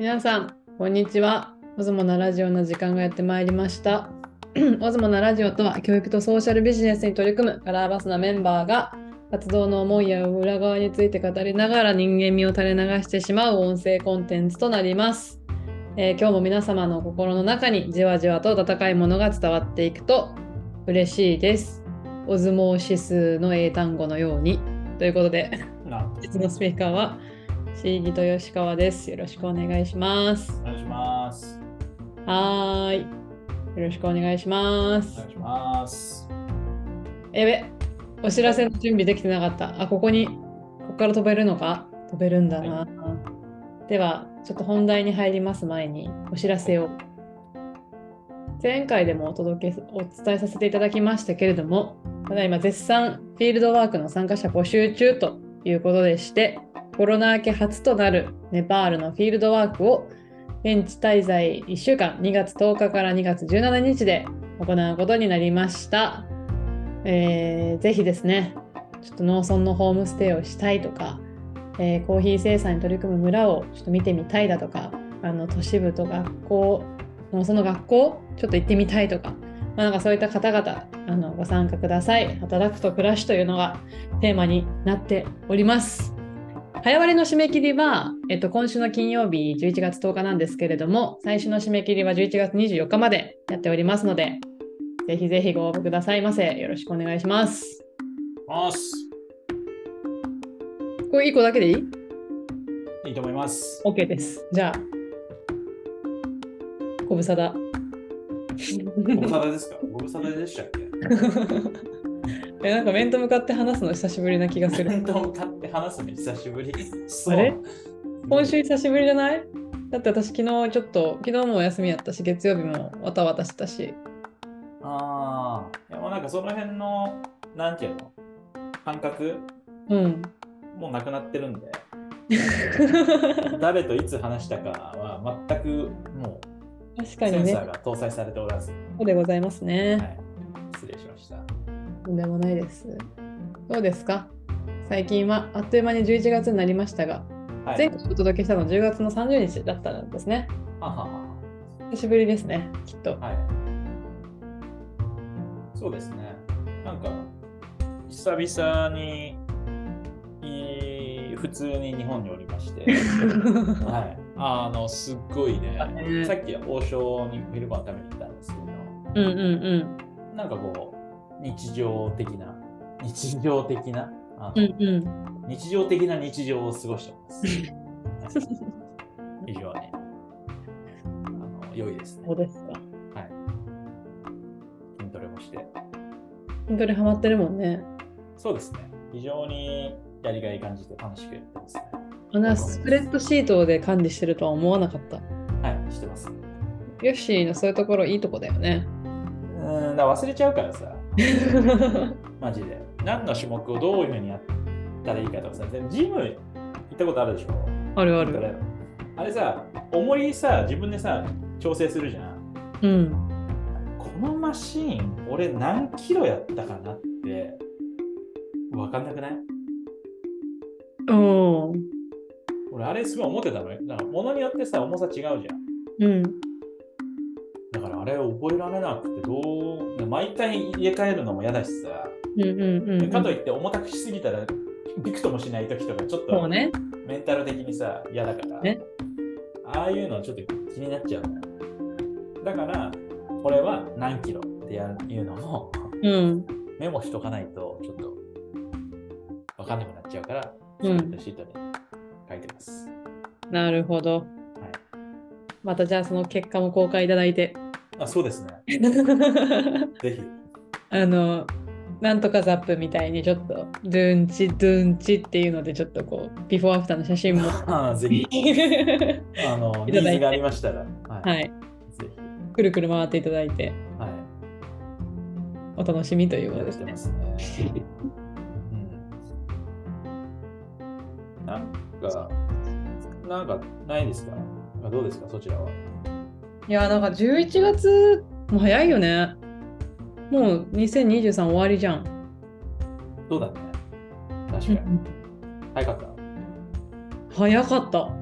皆さん、こんにちは。オズモナラジオの時間がやってまいりました。オズモナラジオとは、教育とソーシャルビジネスに取り組むカラーバスなメンバーが、活動の思いや裏側について語りながら人間味を垂れ流してしまう音声コンテンツとなります。えー今日も皆様の心の中にじわじわと温かいものが伝わっていくと嬉しいです。オズモー指数の英単語のように。ということで、な本日のスピーカーは、シーギと吉川です。よろしくお願いしますお。願いします。はーい。よろしくお願いしますお願。いします。えべ、お知らせの準備できてなかった。あ、ここに、ここから飛べるのか？飛べるんだな。では、ちょっと本題に入ります前に、お知らせを。前回でもお届け、お伝えさせていただきましたけれども、ただいま絶賛フィールドワークの参加者募集中ということでして、コロナ明け初となるネパールのフィールドワークを現地滞在1週間、2月10日から2月17日で行うことになりました。えーぜひですね、ちょっと農村のホームステイをしたいとか、えーコーヒー生産に取り組む村をちょっと見てみたいだとか、あの都市部と学校、農村の学校、ちょっと行ってみたいとか、まあ、なんかそういった方々あのご参加ください。働くと暮らしというのがテーマになっております。早割の締め切りは、えっと、今週の金曜日11月10日なんですけれども、最初の締め切りは11月24日までやっておりますので、ぜひぜひご応募くださいませ。よろしくお願いします。ます。これ1個だけでいい？いいと思います。?OK です。じゃあ、ご無沙汰。ご無沙汰ですか？ご無沙汰でしたっけ？えなんか面と向かって話すの久しぶりな気がする。面と向かって話すの久しぶり。あれ？今週久しぶりじゃない？だって私昨日ちょっと、昨日もお休みやったし、月曜日もわたわたしたし。ああ。いやもうなんかその辺の、なんていうの？感覚？うん。もうなくなってるんで、誰といつ話したかは全くもう確かにねセンサー、が搭載されておらず、そうでございますね。はい。とんでもないです。どうですか？最近はあっという間に11月になりましたが、はい。前回お届けしたの10月の30日だったんですね。ははは久しぶりですね、きっと。はい。そうですね。なんか、久々に、普通に日本におりまして、はい。あの、すっごいね、ねさっき王将に昼ご飯食べに行ったんですけど、うんうんうん。なんかこう、日常的な、日常的な、あのうんうん。日常的な日常を過ごしてます。はい非常に、あの、良いですねそう。ですか。はい。筋トレもして。筋トレハマってるもんね。そうですね。非常にやりがい感じて楽しくやってますね。あんなスプレッドシートで管理してるとは思わなかった。はい、してます。ヨッシーのそういうところいいとこだよね。うーん、だから忘れちゃうからさ、マジで。何の種目をどういうふうにやったらいいかとかさ、ジム行ったことあるでしょ？あるある。あれさ、重りさ、自分でさ、調整するじゃん。うん。このマシーン、俺何キロやったかなって、わかんなくない？おー俺、あれすごい思ってたのよ。だから、物によってさ、重さ違うじゃん。うん。あれ覚えられなくてどう毎回入れ替えるのも嫌だしさ、うんうんうんうん。かといって重たくしすぎたらびくともしない時とかちょっと。メンタル的にさ嫌だから、ねああいうのちょっと気になっちゃうだからこれは何キロってやるいうのもうん。メモしとかないとちょっと分かんなくなっちゃうからうんシートに書いてます、なるほど。またじゃあその結果も公開いただいて。あそうですね ぜひあの、なんとかザップみたいにちょっと、ドゥンチ、ドゥンチっていうので、ちょっとこう、ビフォーアフターの写真も。あぜひ あのニーズがありましたら、はいはい。ぜひくるくる回っていただいて、はいお楽しみということですね。すね。うん、なんか、なんかないですか？どうですか？そちらは。いや、なんか11月も早いよね。もう2023終わりじゃん。どうだね確かに。早かった。早かった。うん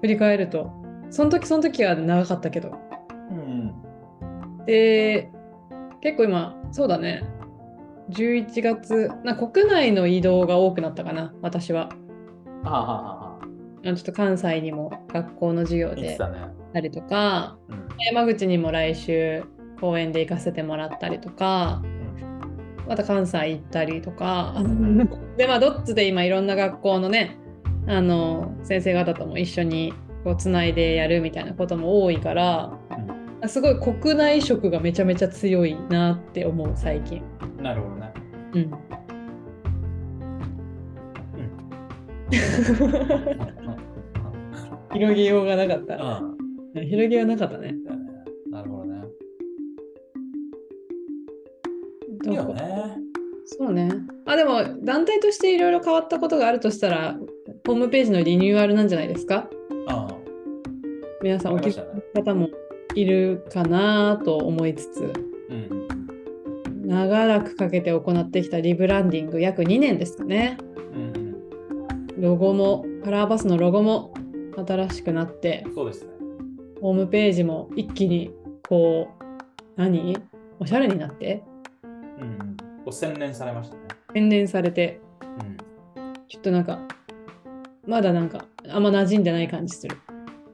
振り返ると。その時その時は長かったけど。うん。で、結構今、そうだね。11月、な国内の移動が多くなったかな、私は。あはちょっと関西にも学校の授業で言ってたりとか、うん。山口にも来週公園で行かせてもらったりとか、また関西行ったりとか、でまあどっちで今いろんな学校のねあの先生方とも一緒にこうつないでやるみたいなことも多いからすごい国内色がめちゃめちゃ強いなって思う最近。うん。なるほどね。うん、広げようがなかった。うん。広げようがなかったね。なるほどね。いいよね。そうね。あでも団体としていろいろ変わったことがあるとしたらホームページのリニューアルなんじゃないですか？うん。皆さんお気きの方もいるかなと思いつつうん。長らくかけて行ってきたリブランディング約2年ですかねうん。ロゴもカラーバスのロゴも新しくなってそうですね。ホームページも一気にこう何？おしゃれになって？うん。こう洗練されましたね。洗練されてうん。ちょっとなんかまだなんかあんま馴染んでない感じする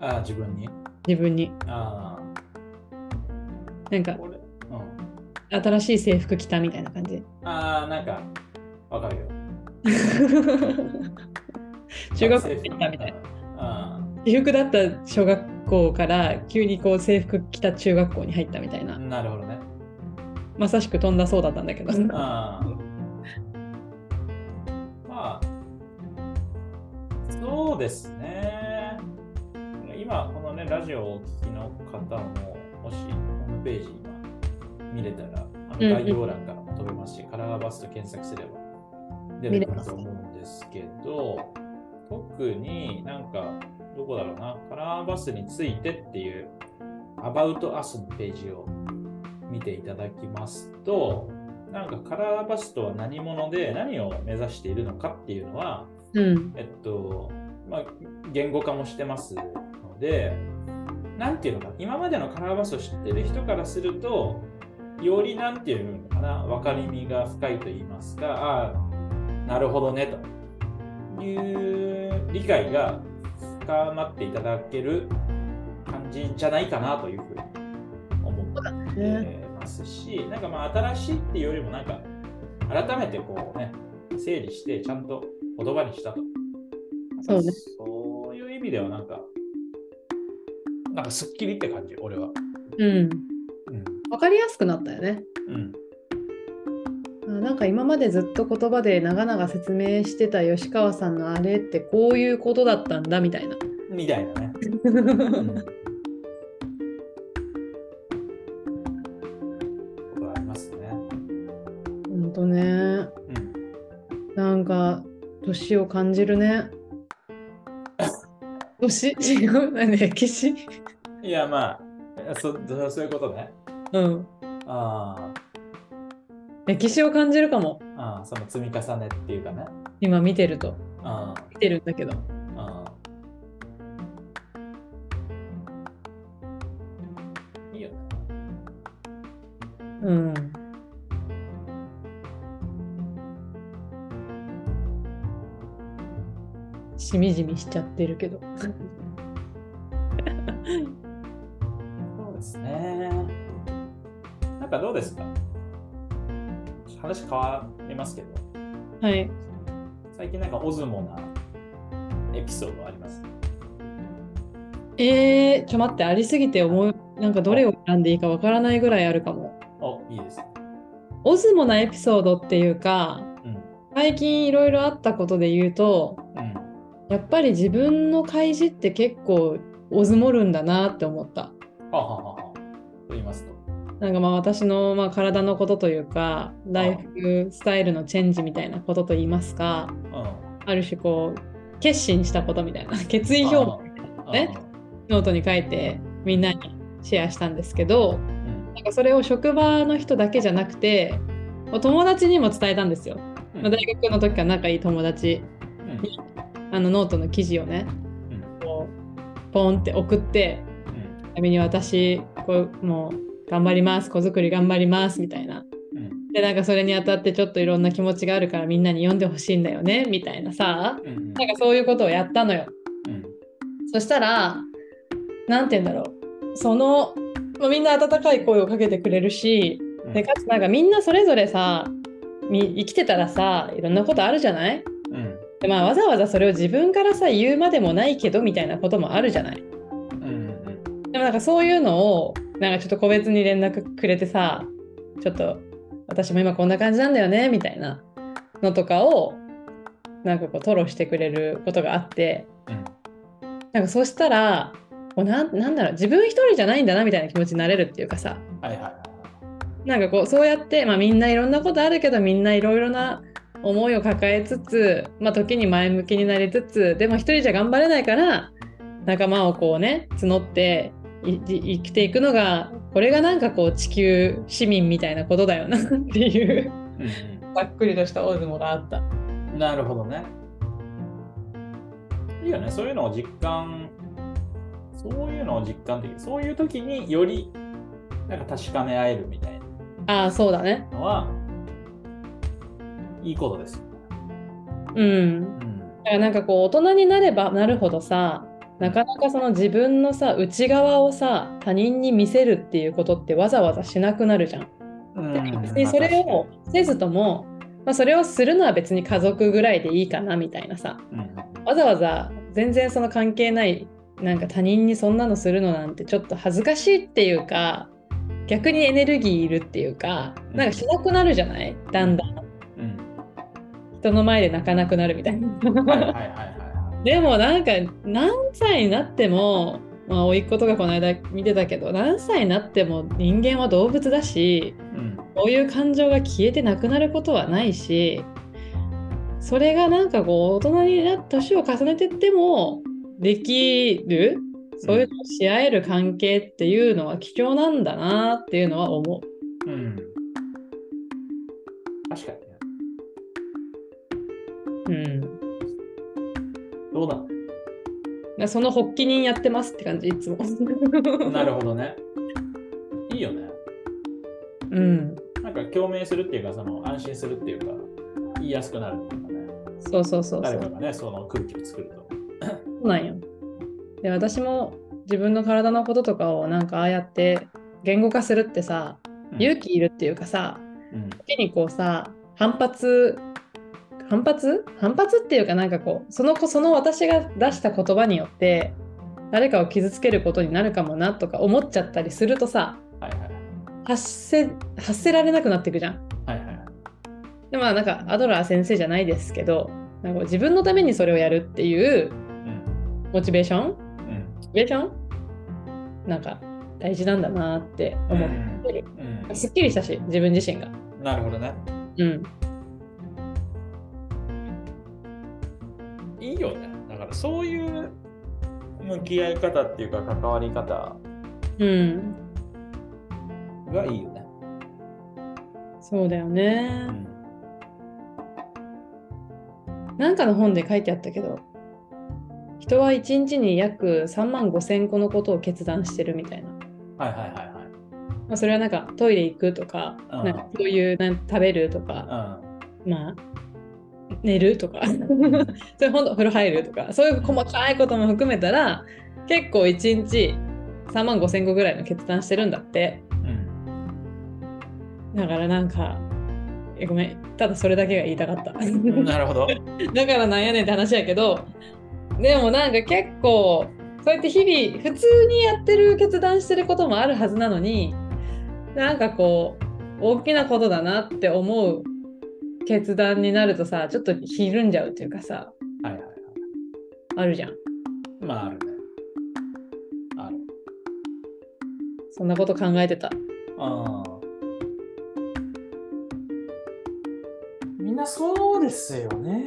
ああ、自分に？自分にあなんか。うん。新しい制服着たみたいな感じああ、なんか、わかるよ。中学校行ったみたいなな。私服だった小学校から急にこう制服着た中学校に入ったみたいなうん。なるほどね。まさしく飛んだそうだったんだけどああ。まあ、そうですね。今、このね、ラジオをお聞きの方も、もしホームページ今見れたら、あのうんうん概要欄からも飛べますし、カラーバスと検索すれば出てくると思うんですけど、特になんか、どこだろうな、カラーバスについてっていう、About Us のページを見ていただきますと、なんかカラーバスとは何者で何を目指しているのかっていうのは、うん。えっと、まあ、言語化もしてますので、なんていうのか、今までのカラーバスを知ってる人からすると、よりなんていうのかな、分かりみが深いと言いますか、ああ、なるほどね、という理解が深まっていただける感じじゃないかなというふうに思ってねますし、なんかまあ新しいっていうよりもなんか改めてこうね整理してちゃんと言葉にしたと。そうねそういう意味ではなんかなんかすっきりって感じ、俺は。うんうん。分かりやすくなったよねうん。あなんか今までずっと言葉で長々説明してた吉川さんのあれってこういうことだったんだみたいなみたいなね。うん。ことがありますね。ほんとねうん。なんか年を感じるね年違う何歴史？いや、まあ、そそそういうことね。うんあ歴史を感じるかも。その積み重ねっていうかね。今見てると。あ見てるんだけど。いいよ。ね。うん。しみじみしちゃってるけど。そうですね。なんかどうですか？話変わりますけど、はい最近なんかオズモなエピソードあります？えー、ちょ待ってありすぎて思うなんかどれを選んでいいかわからないぐらいあるかもお、いいですね。オズモなエピソードっていうかうん。最近いろいろあったことで言うとうん。やっぱり自分の開示って結構オズモるんだなって思ったはあ、はあはあはあ、と言いますと？なんかまあ私のまあ体のことというかライフスタイルのチェンジみたいなことと言いますかうん。ある種こう決心したことみたいな 決意表明ねノートに書いてみんなにシェアしたんですけどうん。なんかそれを職場の人だけじゃなくて友達にも伝えたんですよ。うんまあ大学の時から仲いい友達うんあのノートの記事をねうんこポンって送ってうんちなみに私こうもう頑張ります。子作り頑張ります。みたいな。うん。でなんかそれにあたってちょっといろんな気持ちがあるからみんなに読んでほしいんだよね。みたいなさ。うんなんかそういうことをやったのよ。うん。そしたらなんて言うんだろう。その、まあ、みんな温かい声をかけてくれるしうん。でかつなんかみんなそれぞれさみ生きてたらさいろんなことあるじゃない？うん。でまあ、わざわざそれを自分からさ言うまでもないけどみたいなこともあるじゃない？でもなんかそういうのをなんかちょっと個別に連絡くれてさちょっと私も今こんな感じなんだよねみたいなのとかをなんかこう吐露してくれることがあってうん。なんかそしたらこうなんなんだろう自分一人じゃないんだなみたいな気持ちになれるっていうかさ。はいはいはい。なんかこうそうやって、まあ、みんないろんなことあるけどみんないろいろな思いを抱えつつ、まあ、時に前向きになりつつでも一人じゃ頑張れないから仲間をこうね募って生きていくのがこれがなんかこう地球市民みたいなことだよなっていう。うんざっくりとした大相撲があった。うんなるほどね。いいよね。そういうのを実感そういうのを実感できるそういう時によりなんか確かめ合えるみたいああそうだね。なのはいいことですよね。うん。うん。だからなんかこう大人になればなるほどさなかなかその自分のさ内側をさ他人に見せるっていうことってわざわざしなくなるじゃん。うん。別にそれをせずとも、まあ、それをするのは別に家族ぐらいでいいかなみたいなさ。うんわざわざ全然その関係ないなんか他人にそんなのするのなんてちょっと恥ずかしいっていうか逆にエネルギーいるっていうかなんかしなくなるじゃない？だんだん。うん。人の前で泣かなくなるみたいな。はいはいはいはでもなんか何歳になってもまあ甥っ子とかこの間見てたけど何歳になっても人間は動物だしいうんこういう感情が消えてなくなることはないしそれがなんかこう大人にな年を重ねてってもできるそういうのをし合える関係っていうのは貴重なんだなっていうのは思う。その発起人やってますって感じいつも。なるほどね。いいよね。うん、なんか共鳴するっていうかその安心するっていうか言いやすくなるっていうかね。そうそうそうそ誰う。かがねその空気を作ると。そうなんよ。で私も自分の体のこととかをなんかああやって言語化するってさ勇気いるっていうかさうん。時にこうさ反発反発？反発っていうかなんかこうその子その私が出した言葉によって誰かを傷つけることになるかもなとか思っちゃったりするとさはいはい発せ発せられなくなっていくじゃん。はいはいはい。でまあなんかアドラー先生じゃないですけどなんか自分のためにそれをやるっていううん。モチベーション？うん。モチベーション？なんか大事なんだなって思って。る。うん。すっきりしたし自分自身が。なるほどね。うん。いいよねだからそういう向き合い方っていうか関わり方うん。がいいよねそうだよねう。んなんかの本で書いてあったけど、人は1日に約3万5千個のことを決断してるみたいな。はいはいはいはいまあ、それはなんかトイレ行くとか、うんなんかそういうなん食べるとか、まあ、寝るとか、それほんと風呂入るとか、そういう細かいことも含めたら、結構1日3万5千個ぐらいの決断してるんだって。うんだからなんか、えごめん、ただそれだけが言いたかった。うんなるほど。だからなんやねんって話やけど、でもなんか結構、そうやって日々、普通にやってる決断してることもあるはずなのに、なんかこう、大きなことだなって思う決断になるとさ、ちょっとひるんじゃうっていうかさ、はいはいはいあるじゃん。まああるねあるそんなこと考えてた？あーみんなそうですよね。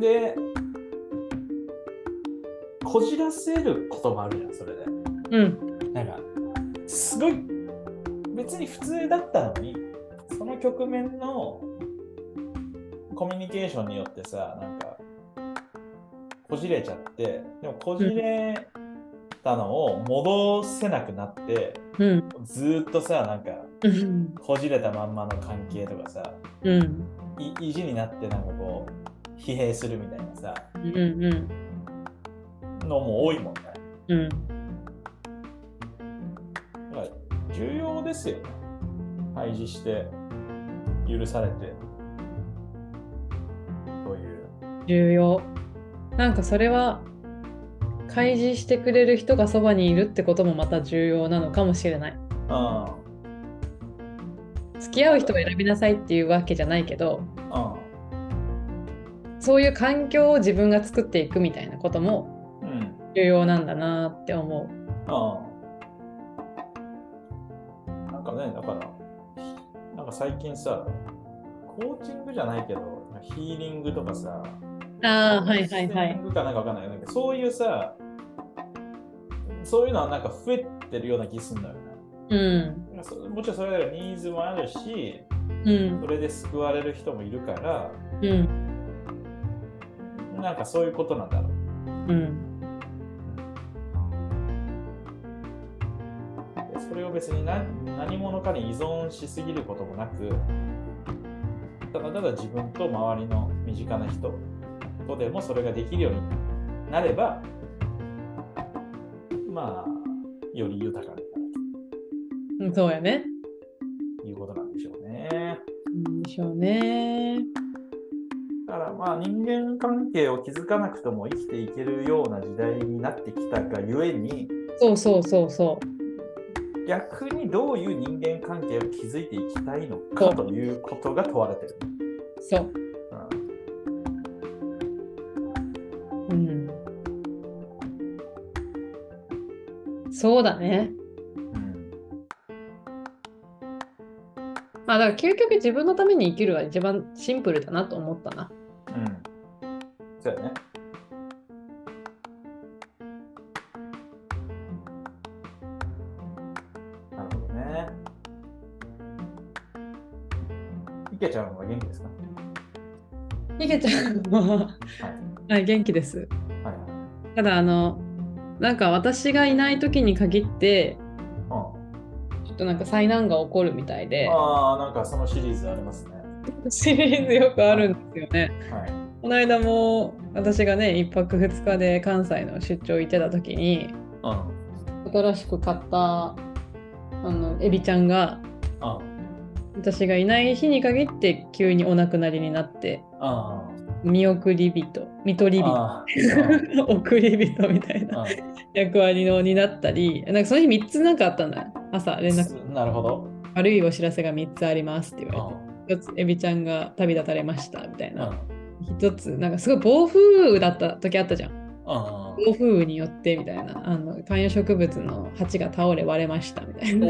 で、こじらせることもあるじゃん、それで。うん、なんか、すごい、別に普通だったのに、その局面のコミュニケーションによってさ、なんか、こじれちゃって、でもこじれたのを戻せなくなって、うん。ずーっとさ、なんか、うん。こじれたまんまの関係とかさ、うん。い意地になってなんかこう、疲弊するみたいなさ、うん。うん。のも多いもんね。うん。だから重要ですよね。廃示して、許されて。重要。なんかそれは開示してくれる人がそばにいるってこともまた重要なのかもしれない。うん。付き合う人を選びなさいっていうわけじゃないけど、うん。そういう環境を自分が作っていくみたいなこともうん。重要なんだなって思う。うん。なんかね、だから、なんか最近さ、コーチングじゃないけど、ヒーリングとかさ、ああ、はいはいはいなんかわかんないけど、そういうさ、そういうのはなんか増えてるような気するんだよね。うん。そもちろんそれらニーズもあるし、うんそ。れで救われる人もいるから、うん。なんかそういうことなんだろう。うん。でそれを別に何何者かに依存しすぎることもなく、ただただ自分と周りの身近な人とでもそれができるようになれば、まあ、より豊かになるうんそうやね。ということなんでしょうね。なんでしょうね。だからまあ人間関係を築かなくとも生きていけるような時代になってきたがゆえに、そうそうそうそう。逆にどういう人間関係を築いていきたいのかということが問われてる。そう。そうだね。うんまあだから究極自分のために生きるは一番シンプルだなと思ったな。うん。そうやね。なるほどね。池ちゃんは元気ですか？いけちゃんは、はい。はい、元気です。はいはい。ただあの、なんか私がいない時に限って、うんちょっとなんか災難が起こるみたいで、ああ、なんかそのシリーズありますね。シリーズよくあるんですよね。はい。この間も私がね、1泊2日で関西の出張行ってた時に、うん。新しく買ったあのエビちゃんがあ私がいない日に限って急にお亡くなりになってあ。見送り人見取り人。あ 送り人みたいな。あ。役割のになったり。なんかその日3つなんかあったんだ。よ朝連絡。なるほど。悪いお知らせが3つありますって言わうれて。1つエビちゃんが旅立たれましたみたいん。な1つなんかすごい暴風雨だった時あったじゃん。うん。暴風雨によってみたいな。あの観葉植物の鉢が倒れ割れましたみたいな。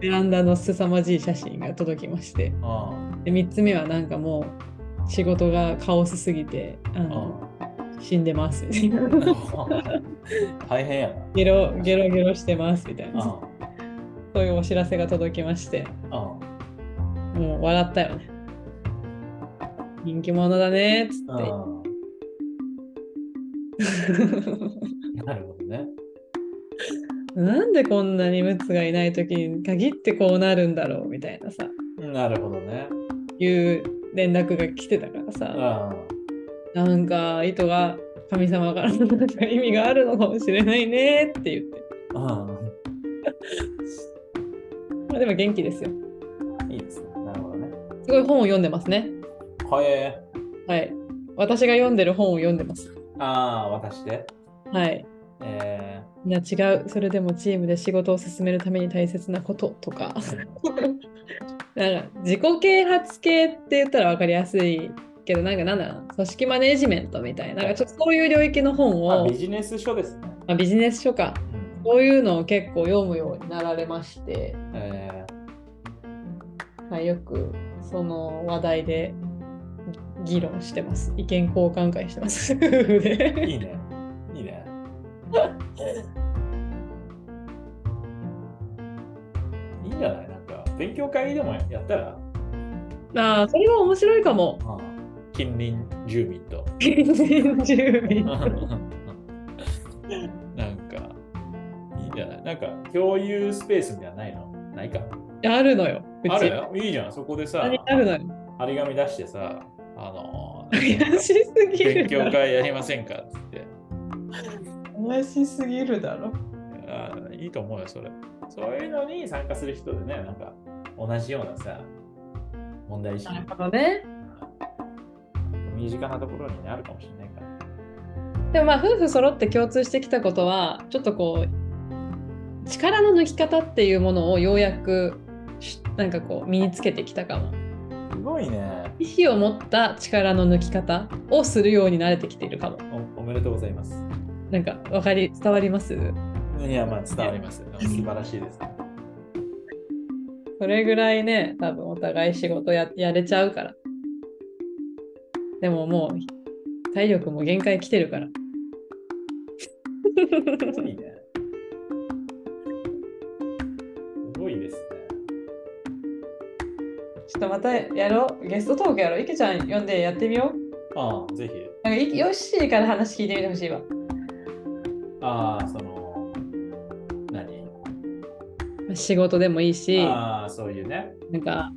ベランダの凄まじい写真が届きまして。うん。で3つ目はなんかもう仕事がカオスすぎてあの死んでます 大変やゲロゲロゲロしてますみたいな。なそういうお知らせが届きましてうん。もう笑ったよね人気者だねっつってうん。なるほどね。なんでこんなにムツがいない時に限ってこうなるんだろうみたいなさなるほどね。いう連絡が来てたからさうん。なんか意図が神様からの意味があるのかもしれないねって言ってうまあでも元気ですよん。いいですね。なるほどね。すごい本を読んでますねはい。えはい私が読んでる本を読んでますああ、私で？はいえいや違うそれでもチームで仕事を進めるために大切なこととか なんか自己啓発系って言ったら分かりやすいけどなんかなんだろうな組織マネジメントみたいな。なんかちょっとそういう領域の本を、ビジネス書ですね。まあ、ビジネス書か。うん。そういうのを結構読むようになられまして、えはい、よくその話題で議論してます。意見交換会してます。いいね。いいね。勉強会でもやったら、ああそれは面白いかもうん近隣住民と。近隣住民。なんか、いいんじゃない？なんか、共有スペースみたいなのないの？ないか。あるのよ。あるいいじゃん、そこでさ、何あるのよ。張り紙出してさ、あの怪しすぎ勉る強会やりませんか？っつって。怪しすぎるだろ。あいいと思うよ、それ。そういうのに参加する人でね、なんか、同じようなさ、問題意識なるほどね。身近なところに、ね、あるかもしれないから。でもまあ夫婦揃って共通してきたことはちょっとこう力の抜き方っていうものをようやくしなんかこう身につけてきたかも。すごいね。意志を持った力の抜き方をするように慣れてきているかも。おおめでとうございます。なんかわかり伝わります？いや、まあ伝わります。素晴らしいです。それぐらいね多分お互い仕事ややれちゃうから。でももう体力も限界来てるから。すごいね。すごいですね。ちょっとまたやろう。ゲストトークやろう。池ちゃん呼んでやってみよう。ああ、ぜひ。なんかいヨッシーから話聞いてみてほしいわ。ああ、その、仕事でもいいし、ああ、そういうね。なんか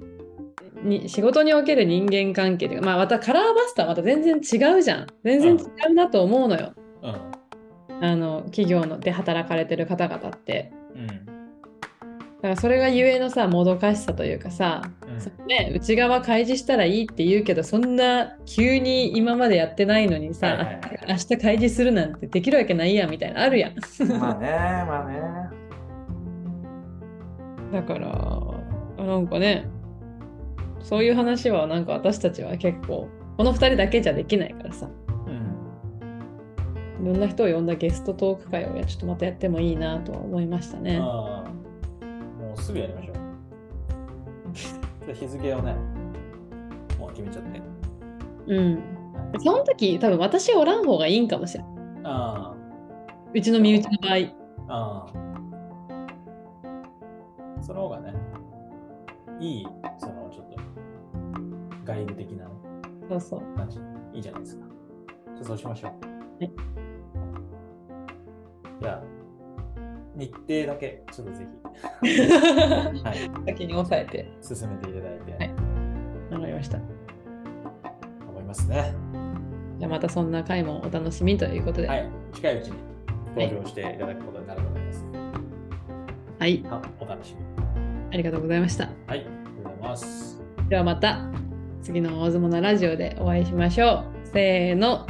に仕事における人間関係というか、まあ、またカラーバスターまた全然違うじゃん。全然違うなと思うのよ。うん。あの企業ので働かれてる方々って。うん。だからそれがゆえのさもどかしさというかさ、うんそね、内側開示したらいいって言うけどそんな急に今までやってないのにさ、はいはいはい明日開示するなんてできるわけないやんみたいなあるやん。まあね、まあね。だからなんかねそういう話はなんか私たちは結構この2人だけじゃできないからさうん。いろんな人を呼んだゲストトーク会をちょっとまたやってもいいなとは思いましたね。ああ、もうすぐやりましょう。日付をね、もう決めちゃって。うん。その時多分私おらん方がいいんかもしれん。あうちの身内の場合。あ、ああ。その方がね、いい、そのちょっと、外部的なねそうそう。感じ、いいじゃないですか。じゃあそうしましょう。はい。じゃあ、日程だけ、ちょっとぜひ、はい、先に押さえて。進めていただいて、はいわかりました。思いますね。じゃあまたそんな回もお楽しみということで。はい、近いうちに登場していただくことになると思います。はい。あお楽しみに。ありがとうございました。はい、ありがとうございます。ではまた次の大相撲のラジオでお会いしましょう。せーの。